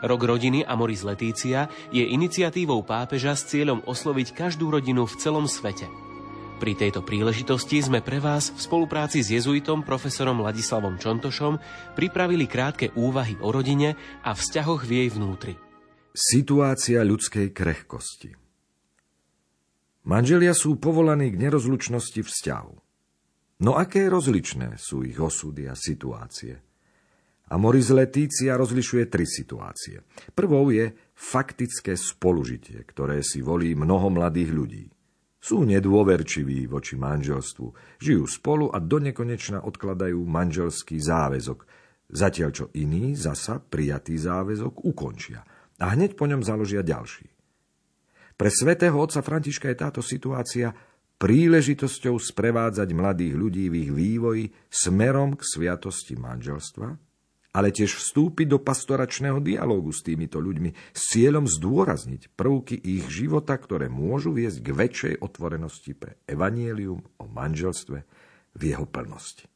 Rok rodiny Amoris Letícia je iniciatívou pápeža s cieľom osloviť každú rodinu v celom svete – pri tejto príležitosti sme pre vás v spolupráci s jezuitom profesorom Ladislavom Čontošom pripravili krátke úvahy o rodine a vzťahoch v jej vnútri. Situácia ľudskej krehkosti Manželia sú povolaní k nerozlučnosti vzťahu. No aké rozličné sú ich osudy a situácie? A Moris Letícia rozlišuje tri situácie. Prvou je faktické spolužitie, ktoré si volí mnoho mladých ľudí. Sú nedôverčiví voči manželstvu, žijú spolu a donekonečna odkladajú manželský záväzok, zatiaľ čo iní zasa prijatý záväzok ukončia a hneď po ňom založia ďalší. Pre svätého otca Františka je táto situácia príležitosťou sprevádzať mladých ľudí v ich vývoji smerom k sviatosti manželstva ale tiež vstúpiť do pastoračného dialógu s týmito ľuďmi s cieľom zdôrazniť prvky ich života, ktoré môžu viesť k väčšej otvorenosti pre evanielium o manželstve v jeho plnosti.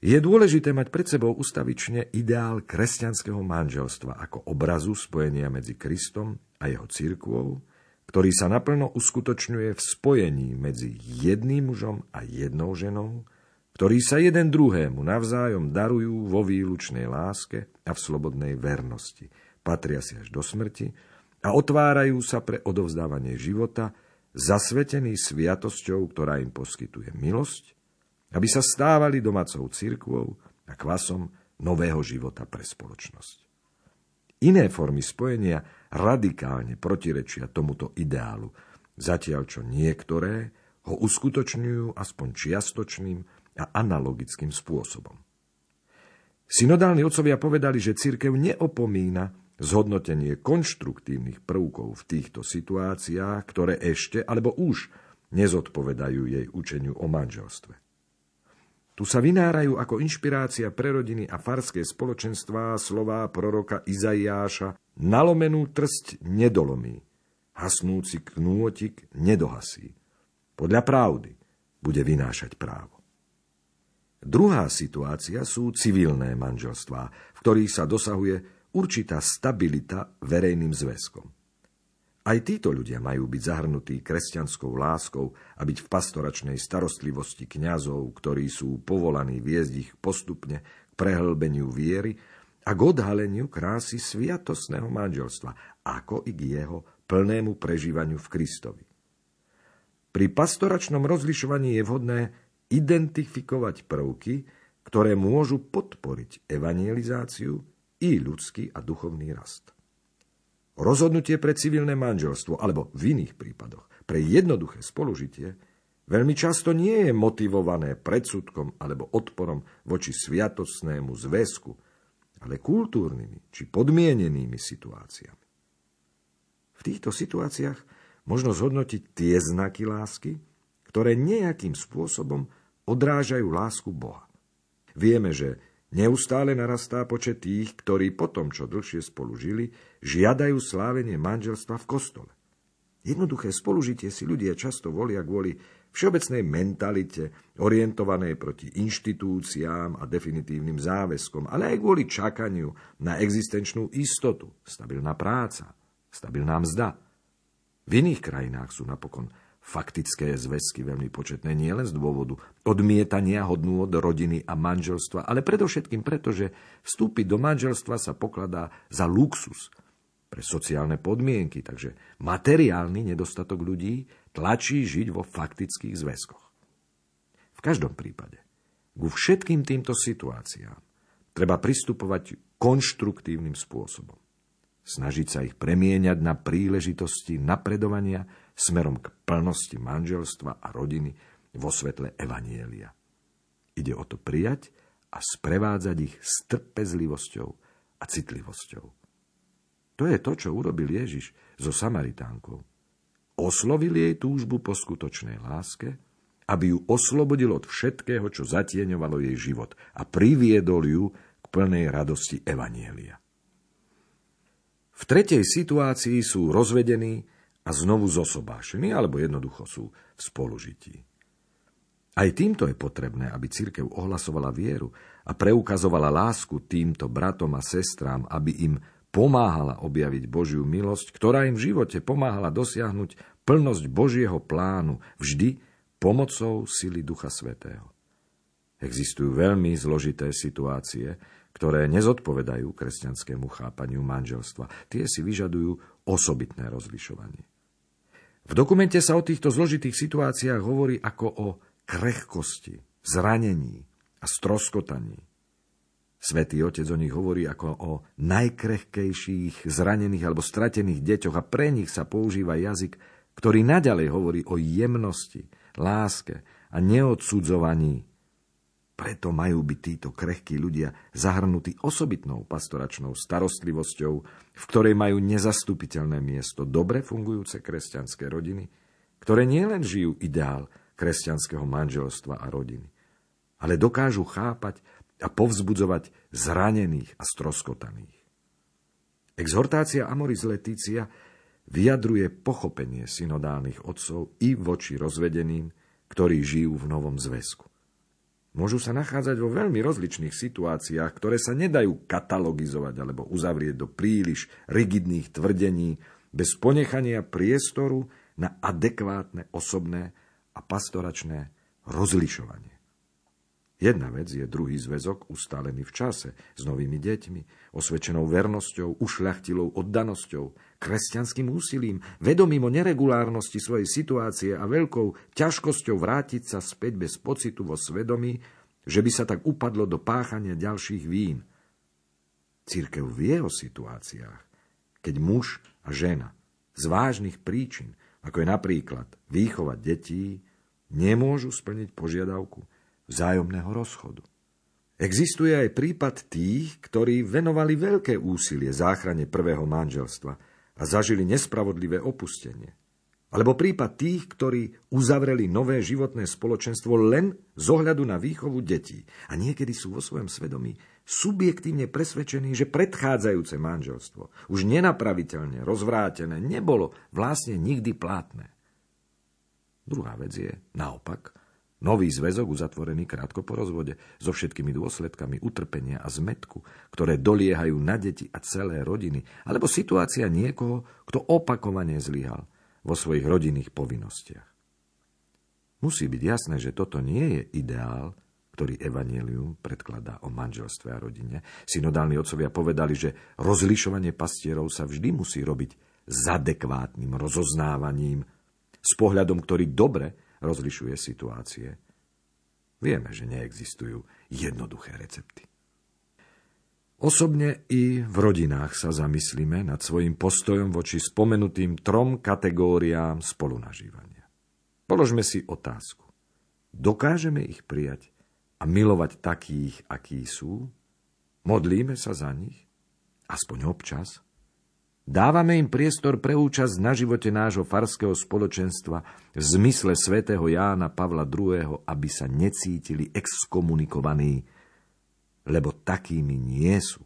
Je dôležité mať pred sebou ustavične ideál kresťanského manželstva ako obrazu spojenia medzi Kristom a jeho církvou, ktorý sa naplno uskutočňuje v spojení medzi jedným mužom a jednou ženou, ktorí sa jeden druhému navzájom darujú vo výlučnej láske a v slobodnej vernosti, patria si až do smrti a otvárajú sa pre odovzdávanie života, zasvetený sviatosťou, ktorá im poskytuje milosť, aby sa stávali domácou cirkvou a kvasom nového života pre spoločnosť. Iné formy spojenia radikálne protirečia tomuto ideálu, zatiaľ čo niektoré ho uskutočňujú aspoň čiastočným a analogickým spôsobom. Synodálni otcovia povedali, že církev neopomína zhodnotenie konštruktívnych prvkov v týchto situáciách, ktoré ešte alebo už nezodpovedajú jej učeniu o manželstve. Tu sa vynárajú ako inšpirácia pre rodiny a farské spoločenstvá slová proroka Izaiáša nalomenú trsť nedolomí, hasnúci knôtik nedohasí. Podľa pravdy bude vynášať právo. Druhá situácia sú civilné manželstvá, v ktorých sa dosahuje určitá stabilita verejným zväzkom. Aj títo ľudia majú byť zahrnutí kresťanskou láskou a byť v pastoračnej starostlivosti kňazov, ktorí sú povolaní viesť ich postupne k prehlbeniu viery a k odhaleniu krásy sviatosného manželstva, ako i k jeho plnému prežívaniu v Kristovi. Pri pastoračnom rozlišovaní je vhodné identifikovať prvky, ktoré môžu podporiť evangelizáciu i ľudský a duchovný rast. Rozhodnutie pre civilné manželstvo alebo v iných prípadoch pre jednoduché spolužitie veľmi často nie je motivované predsudkom alebo odporom voči sviatosnému zväzku, ale kultúrnymi či podmienenými situáciami. V týchto situáciách možno zhodnotiť tie znaky lásky, ktoré nejakým spôsobom odrážajú lásku Boha. Vieme, že neustále narastá počet tých, ktorí potom, čo dlhšie spolu žili, žiadajú slávenie manželstva v kostole. Jednoduché spolužitie si ľudia často volia kvôli všeobecnej mentalite, orientovanej proti inštitúciám a definitívnym záväzkom, ale aj kvôli čakaniu na existenčnú istotu, stabilná práca, stabilná mzda. V iných krajinách sú napokon faktické zväzky veľmi početné nielen z dôvodu odmietania hodnú od rodiny a manželstva, ale predovšetkým preto, že vstúpiť do manželstva sa pokladá za luxus pre sociálne podmienky, takže materiálny nedostatok ľudí tlačí žiť vo faktických zväzkoch. V každom prípade, ku všetkým týmto situáciám treba pristupovať konštruktívnym spôsobom. Snažiť sa ich premieňať na príležitosti napredovania smerom k plnosti manželstva a rodiny vo svetle Evanielia. Ide o to prijať a sprevádzať ich s trpezlivosťou a citlivosťou. To je to, čo urobil Ježiš so Samaritánkou. Oslovil jej túžbu po skutočnej láske, aby ju oslobodil od všetkého, čo zatieňovalo jej život a priviedol ju k plnej radosti Evanielia. V tretej situácii sú rozvedení a znovu zosobášení, alebo jednoducho sú v spolužití. Aj týmto je potrebné, aby církev ohlasovala vieru a preukazovala lásku týmto bratom a sestrám, aby im pomáhala objaviť Božiu milosť, ktorá im v živote pomáhala dosiahnuť plnosť Božieho plánu vždy pomocou sily Ducha Svetého. Existujú veľmi zložité situácie, ktoré nezodpovedajú kresťanskému chápaniu manželstva. Tie si vyžadujú osobitné rozlišovanie. V dokumente sa o týchto zložitých situáciách hovorí ako o krehkosti, zranení a stroskotaní. Svetý Otec o nich hovorí ako o najkrehkejších zranených alebo stratených deťoch a pre nich sa používa jazyk, ktorý naďalej hovorí o jemnosti, láske a neodsudzovaní. Preto majú byť títo krehkí ľudia zahrnutí osobitnou pastoračnou starostlivosťou, v ktorej majú nezastupiteľné miesto dobre fungujúce kresťanské rodiny, ktoré nielen žijú ideál, kresťanského manželstva a rodiny. Ale dokážu chápať a povzbudzovať zranených a stroskotaných. Exhortácia Amoris Letícia vyjadruje pochopenie synodálnych otcov i voči rozvedeným, ktorí žijú v novom zväzku. Môžu sa nachádzať vo veľmi rozličných situáciách, ktoré sa nedajú katalogizovať alebo uzavrieť do príliš rigidných tvrdení bez ponechania priestoru na adekvátne osobné a pastoračné rozlišovanie. Jedna vec je druhý zväzok ustálený v čase, s novými deťmi, osvedčenou vernosťou, ušľachtilou oddanosťou, kresťanským úsilím, vedomím o neregulárnosti svojej situácie a veľkou ťažkosťou vrátiť sa späť bez pocitu vo svedomí, že by sa tak upadlo do páchania ďalších vín. Církev vie o situáciách, keď muž a žena z vážnych príčin, ako je napríklad výchova detí, nemôžu splniť požiadavku vzájomného rozchodu. Existuje aj prípad tých, ktorí venovali veľké úsilie záchrane prvého manželstva a zažili nespravodlivé opustenie. Alebo prípad tých, ktorí uzavreli nové životné spoločenstvo len z ohľadu na výchovu detí a niekedy sú vo svojom svedomí subjektívne presvedčení, že predchádzajúce manželstvo, už nenapraviteľne rozvrátené, nebolo vlastne nikdy platné. Druhá vec je, naopak, nový zväzok uzatvorený krátko po rozvode, so všetkými dôsledkami utrpenia a zmetku, ktoré doliehajú na deti a celé rodiny, alebo situácia niekoho, kto opakovane zlyhal vo svojich rodinných povinnostiach. Musí byť jasné, že toto nie je ideál, ktorý Evangelium predkladá o manželstve a rodine. Synodálni otcovia povedali, že rozlišovanie pastierov sa vždy musí robiť s adekvátnym rozoznávaním s pohľadom, ktorý dobre rozlišuje situácie. Vieme, že neexistujú jednoduché recepty. Osobne i v rodinách sa zamyslíme nad svojim postojom voči spomenutým trom kategóriám spolunažívania. Položme si otázku. Dokážeme ich prijať a milovať takých, akí sú? Modlíme sa za nich? Aspoň občas? Dávame im priestor pre účasť na živote nášho farského spoločenstva v zmysle svätého Jána Pavla II., aby sa necítili exkomunikovaní, lebo takými nie sú.